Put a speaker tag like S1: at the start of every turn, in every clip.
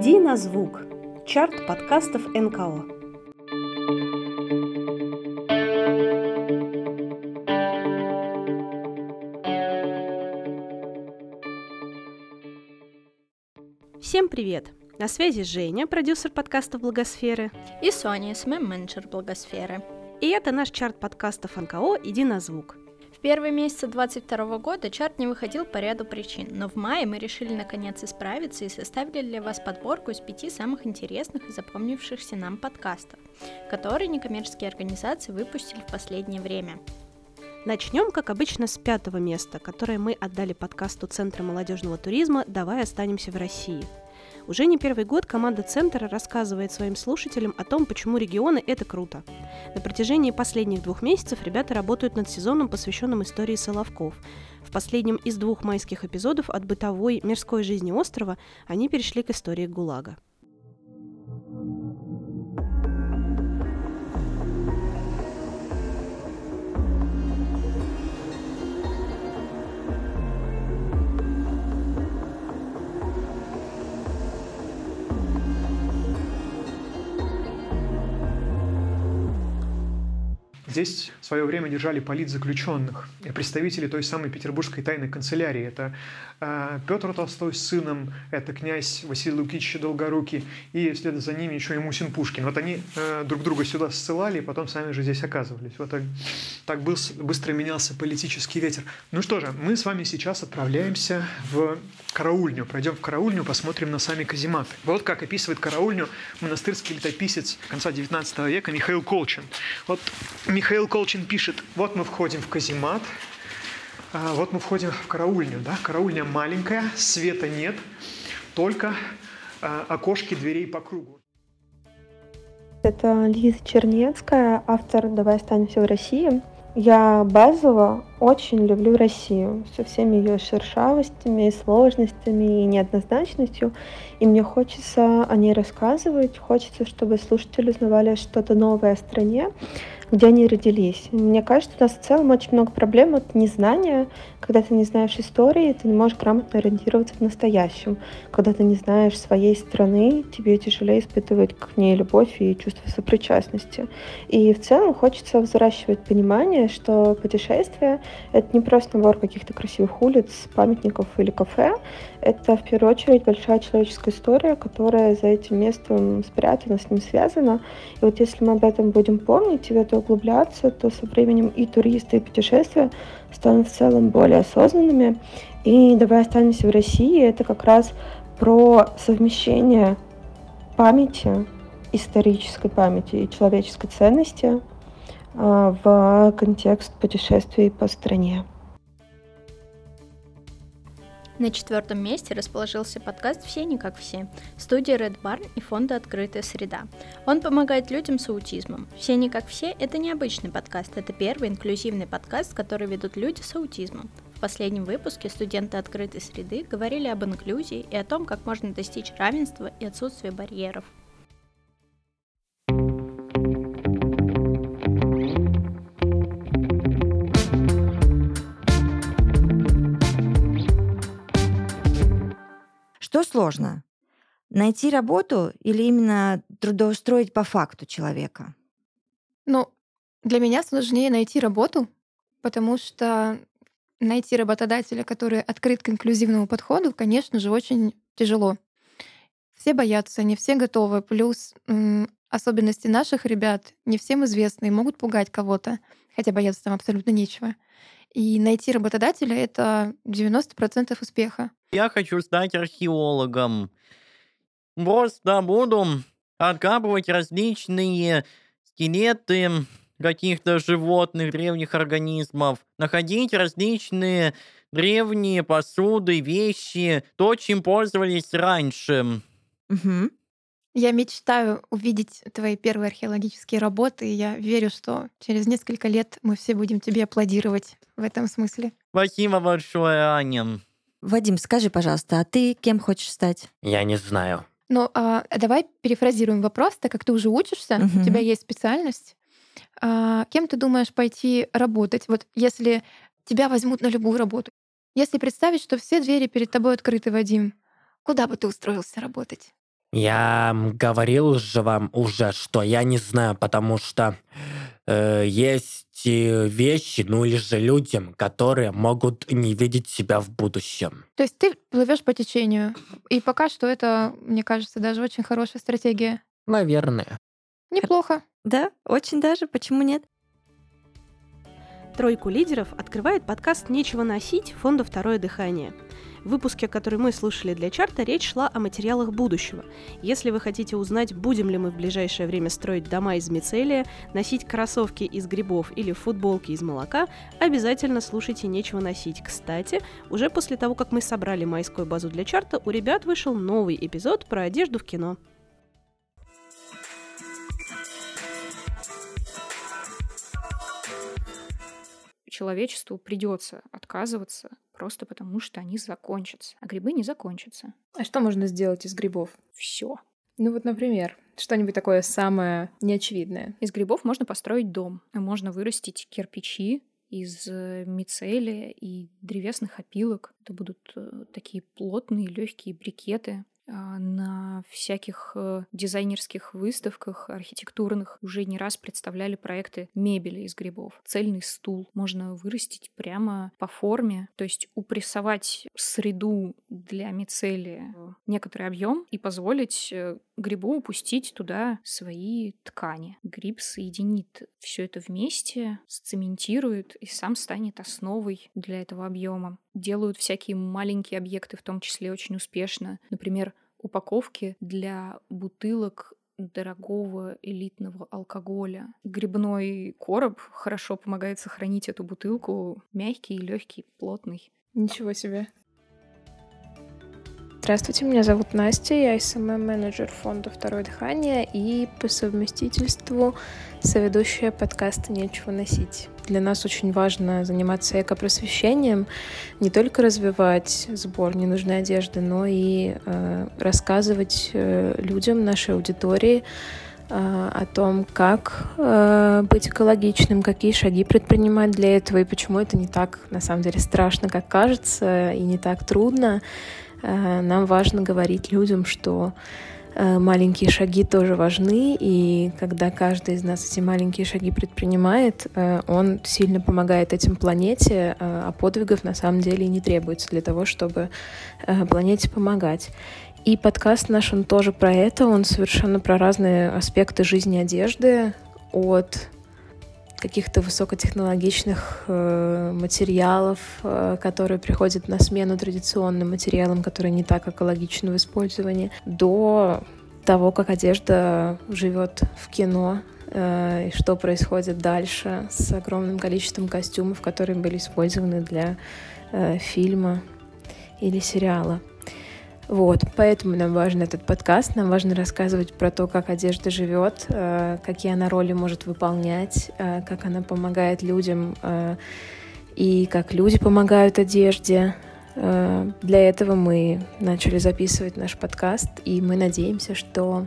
S1: Иди на звук. Чарт подкастов НКО. Всем привет! На связи Женя, продюсер подкастов Благосферы.
S2: И Соня, СММ-менеджер Благосферы.
S1: И это наш чарт подкастов НКО «Иди на звук».
S2: Первые месяцы 2022 года чарт не выходил по ряду причин, но в мае мы решили наконец исправиться и составили для вас подборку из пяти самых интересных и запомнившихся нам подкастов, которые некоммерческие организации выпустили в последнее время.
S1: Начнем, как обычно, с пятого места, которое мы отдали подкасту Центра молодежного туризма «Давай останемся в России». Уже не первый год команда Центра рассказывает своим слушателям о том, почему регионы – это круто. На протяжении последних двух месяцев ребята работают над сезоном, посвященным истории Соловков. В последнем из двух майских эпизодов от бытовой мирской жизни острова они перешли к истории ГУЛАГа.
S3: Здесь в свое время держали политзаключенных, представители той самой петербургской тайной канцелярии. Это э, Петр Толстой с сыном, это князь Василий Лукич Долгорукий, и вслед за ними еще и Мусин Пушкин. Вот они э, друг друга сюда ссылали, и потом сами же здесь оказывались. Вот так, так был, быстро менялся политический ветер. Ну что же, мы с вами сейчас отправляемся в караульню. Пройдем в караульню, посмотрим на сами казематы. Вот как описывает караульню монастырский летописец конца 19 века Михаил Колчин. Вот Михаил Михаил Колчин пишет, вот мы входим в каземат, а, вот мы входим в караульню, да, караульня маленькая, света нет, только а, окошки дверей по кругу.
S4: Это Лиза Чернецкая, автор «Давай останемся в России». Я базово очень люблю Россию со всеми ее шершавостями, сложностями и неоднозначностью. И мне хочется о ней рассказывать, хочется, чтобы слушатели узнавали что-то новое о стране, где они родились. Мне кажется, у нас в целом очень много проблем от незнания. Когда ты не знаешь истории, ты не можешь грамотно ориентироваться в настоящем. Когда ты не знаешь своей страны, тебе тяжелее испытывать к ней любовь и чувство сопричастности. И в целом хочется взращивать понимание, что путешествие — это не просто набор каких-то красивых улиц, памятников или кафе. Это в первую очередь большая человеческая история, которая за этим местом спрятана, с ним связана. И вот если мы об этом будем помнить в это углубляться, то со временем и туристы, и путешествия станут в целом более осознанными. И «Давай останемся в России» — это как раз про совмещение памяти, исторической памяти и человеческой ценности а, в контекст путешествий по стране.
S2: На четвертом месте расположился подкаст «Все не как все» студии Red Barn и фонда «Открытая среда». Он помогает людям с аутизмом. «Все не как все» — это необычный подкаст, это первый инклюзивный подкаст, который ведут люди с аутизмом. В последнем выпуске студенты «Открытой среды» говорили об инклюзии и о том, как можно достичь равенства и отсутствия барьеров.
S5: Сложно? Найти работу или именно трудоустроить по факту человека?
S6: Ну, для меня сложнее найти работу, потому что найти работодателя, который открыт к инклюзивному подходу, конечно же, очень тяжело. Все боятся, не все готовы. Плюс особенности наших ребят не всем известны и могут пугать кого-то, хотя бояться там абсолютно нечего. И найти работодателя — это 90% успеха.
S7: Я хочу стать археологом. Просто буду откапывать различные скелеты каких-то животных, древних организмов, находить различные древние посуды, вещи, то, чем пользовались раньше.
S5: Угу.
S6: Я мечтаю увидеть твои первые археологические работы, и я верю, что через несколько лет мы все будем тебе аплодировать в этом смысле.
S7: Спасибо большое, Аня.
S5: Вадим, скажи, пожалуйста, а ты кем хочешь стать?
S8: Я не знаю.
S6: Ну, а, давай перефразируем вопрос, так как ты уже учишься, угу. у тебя есть специальность. А, кем ты думаешь пойти работать? Вот если тебя возьмут на любую работу, если представить, что все двери перед тобой открыты, Вадим, куда бы ты устроился работать?
S8: Я говорил же вам уже, что я не знаю, потому что э, есть э, вещи, ну или же людям, которые могут не видеть себя в будущем.
S6: То есть ты плывешь по течению. И пока что это, мне кажется, даже очень хорошая стратегия.
S8: Наверное.
S6: Неплохо.
S5: Да, очень даже. Почему нет?
S1: Тройку лидеров открывает подкаст «Нечего носить» фонда «Второе дыхание». В выпуске, который мы слушали для чарта, речь шла о материалах будущего. Если вы хотите узнать, будем ли мы в ближайшее время строить дома из мицелия, носить кроссовки из грибов или футболки из молока, обязательно слушайте «Нечего носить». Кстати, уже после того, как мы собрали майскую базу для чарта, у ребят вышел новый эпизод про одежду в кино.
S9: человечеству придется отказываться просто потому, что они закончатся. А грибы не закончатся.
S10: А что можно сделать из грибов?
S9: Все.
S10: Ну вот, например, что-нибудь такое самое неочевидное.
S9: Из грибов можно построить дом. Можно вырастить кирпичи из э, мицелия и древесных опилок. Это будут э, такие плотные, легкие брикеты. А, на всяких э, дизайнерских выставках архитектурных уже не раз представляли проекты мебели из грибов. Цельный стул можно вырастить прямо по форме, то есть упрессовать среду для мицелия некоторый объем и позволить э, грибу упустить туда свои ткани. Гриб соединит все это вместе, сцементирует и сам станет основой для этого объема. Делают всякие маленькие объекты, в том числе очень успешно. Например, упаковки для бутылок дорогого элитного алкоголя. Грибной короб хорошо помогает сохранить эту бутылку мягкий, легкий, плотный.
S10: Ничего себе. Здравствуйте, меня зовут Настя, я СММ-менеджер фонда «Второе дыхание» и по совместительству соведущая подкаста «Нечего носить». Для нас очень важно заниматься экопросвещением, не только развивать сбор ненужной одежды, но и э, рассказывать э, людям, нашей аудитории, э, о том, как э, быть экологичным, какие шаги предпринимать для этого и почему это не так, на самом деле, страшно, как кажется, и не так трудно. Э, нам важно говорить людям, что э, маленькие шаги тоже важны, и когда каждый из нас эти маленькие шаги предпринимает, э, он сильно помогает этим планете, а подвигов на самом деле не требуется для того, чтобы планете помогать. И подкаст наш, он тоже про это, он совершенно про разные аспекты жизни одежды, от каких-то высокотехнологичных э, материалов, э, которые приходят на смену традиционным материалам, которые не так экологичны в использовании, до того, как одежда живет в кино э, и что происходит дальше с огромным количеством костюмов, которые были использованы для э, фильма или сериала. Вот, поэтому нам важен этот подкаст, нам важно рассказывать про то, как одежда живет, э, какие она роли может выполнять, э, как она помогает людям э, и как люди помогают одежде. Для этого мы начали записывать наш подкаст, и мы надеемся, что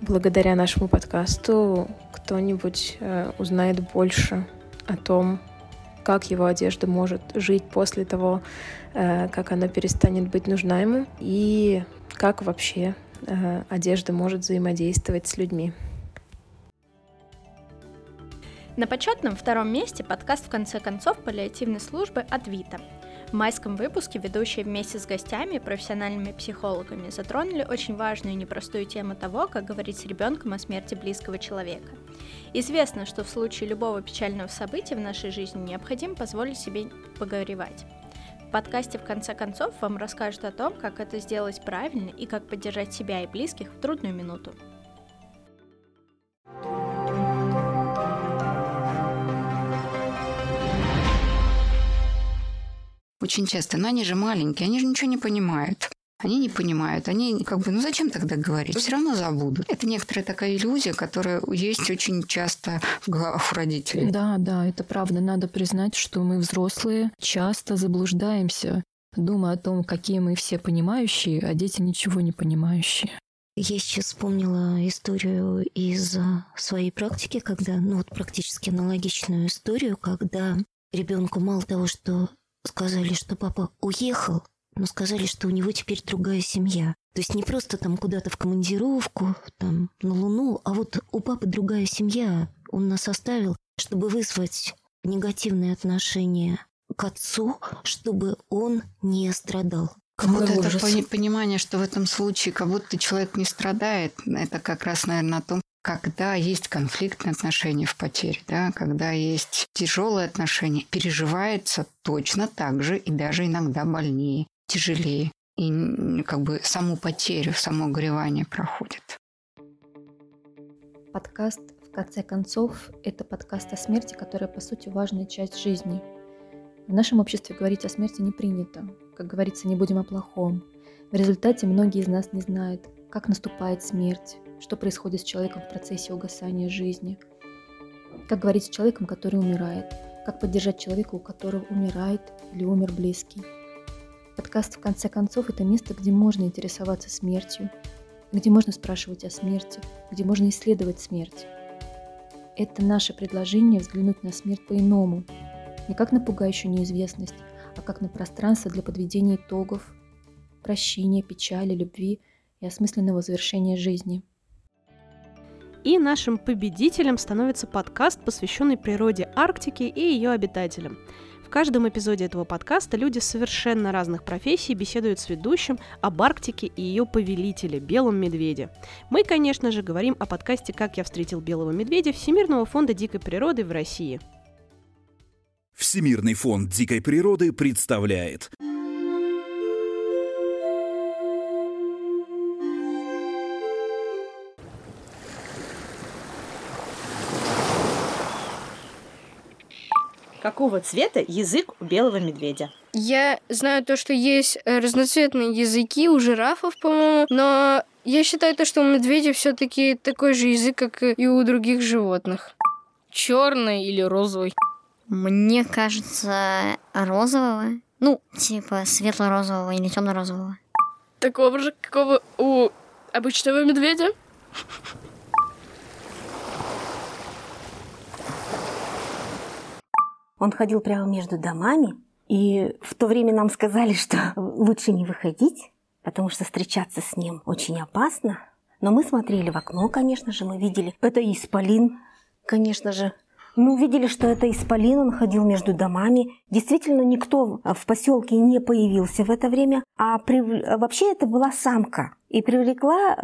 S10: благодаря нашему подкасту кто-нибудь узнает больше о том, как его одежда может жить после того, Э, как она перестанет быть нужна ему и как вообще э, одежда может взаимодействовать с людьми.
S2: На почетном втором месте подкаст в конце концов паллиативной службы от Вита. В майском выпуске ведущие вместе с гостями и профессиональными психологами затронули очень важную и непростую тему того, как говорить с ребенком о смерти близкого человека. Известно, что в случае любого печального события в нашей жизни необходимо позволить себе погоревать. В подкасте в конце концов вам расскажут о том, как это сделать правильно и как поддержать себя и близких в трудную минуту.
S11: Очень часто, но они же маленькие, они же ничего не понимают. Они не понимают, они как бы, ну зачем тогда говорить? Все равно забудут. Это некоторая такая иллюзия, которая есть очень часто в головах у родителей.
S12: Да, да, это правда. Надо признать, что мы взрослые часто заблуждаемся, думая о том, какие мы все понимающие, а дети ничего не понимающие.
S13: Я сейчас вспомнила историю из своей практики, когда, ну вот практически аналогичную историю, когда ребенку мало того, что сказали, что папа уехал, но сказали, что у него теперь другая семья. То есть не просто там куда-то в командировку, там на Луну, а вот у папы другая семья, он нас оставил, чтобы вызвать негативные отношения к отцу, чтобы он не страдал.
S11: Как будто это пони- понимание, что в этом случае как будто человек не страдает, это как раз, наверное, о том, когда есть конфликтные отношения в потере, да, когда есть тяжелые отношения, переживается точно так же и даже иногда больнее, тяжелее. И как бы саму потерю, само горевание проходит.
S12: Подкаст, в конце концов, это подкаст о смерти, которая, по сути, важная часть жизни. В нашем обществе говорить о смерти не принято. Как говорится, не будем о плохом. В результате многие из нас не знают, как наступает смерть, что происходит с человеком в процессе угасания жизни, как говорить с человеком, который умирает, как поддержать человека, у которого умирает или умер близкий. Подкаст, в конце концов, это место, где можно интересоваться смертью, где можно спрашивать о смерти, где можно исследовать смерть. Это наше предложение взглянуть на смерть по-иному, не как на пугающую неизвестность, а как на пространство для подведения итогов, прощения, печали, любви и осмысленного завершения жизни.
S1: И нашим победителем становится подкаст, посвященный природе Арктики и ее обитателям. В каждом эпизоде этого подкаста люди совершенно разных профессий беседуют с ведущим об Арктике и ее повелителе, Белом Медведе. Мы, конечно же, говорим о подкасте «Как я встретил Белого Медведя» Всемирного фонда дикой природы в России.
S14: Всемирный фонд дикой природы представляет
S15: Какого цвета язык у белого медведя?
S16: Я знаю то, что есть э, разноцветные языки у жирафов, по-моему, но я считаю то, что у медведя все-таки такой же язык, как и у других животных. Черный или розовый?
S17: Мне кажется, розового. Ну, типа светло-розового или темно-розового.
S16: Такого же, какого у обычного медведя?
S18: Он ходил прямо между домами, и в то время нам сказали, что лучше не выходить, потому что встречаться с ним очень опасно. Но мы смотрели в окно, конечно же, мы видели. Это исполин, конечно же. Мы увидели, что это исполин, он ходил между домами. Действительно, никто в поселке не появился в это время, а прив... вообще это была самка. И привлекла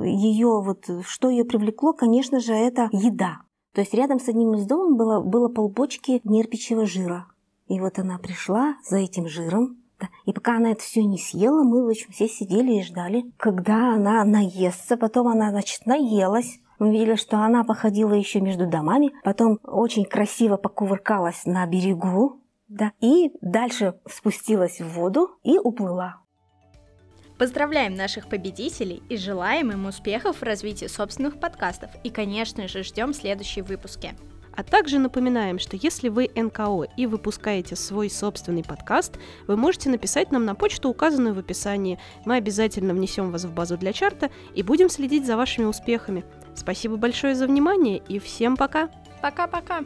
S18: э, ее, вот что ее привлекло, конечно же, это еда. То есть рядом с одним из домов было, было полбочки нерпичьего жира. И вот она пришла за этим жиром, да, и пока она это все не съела, мы, в общем, все сидели и ждали, когда она наестся. Потом она, значит, наелась. Мы видели, что она походила еще между домами, потом очень красиво покувыркалась на берегу, да, и дальше спустилась в воду и уплыла.
S2: Поздравляем наших победителей и желаем им успехов в развитии собственных подкастов. И, конечно же, ждем следующие выпуски.
S1: А также напоминаем, что если вы НКО и выпускаете свой собственный подкаст, вы можете написать нам на почту, указанную в описании. Мы обязательно внесем вас в базу для чарта и будем следить за вашими успехами. Спасибо большое за внимание и всем пока!
S2: Пока-пока!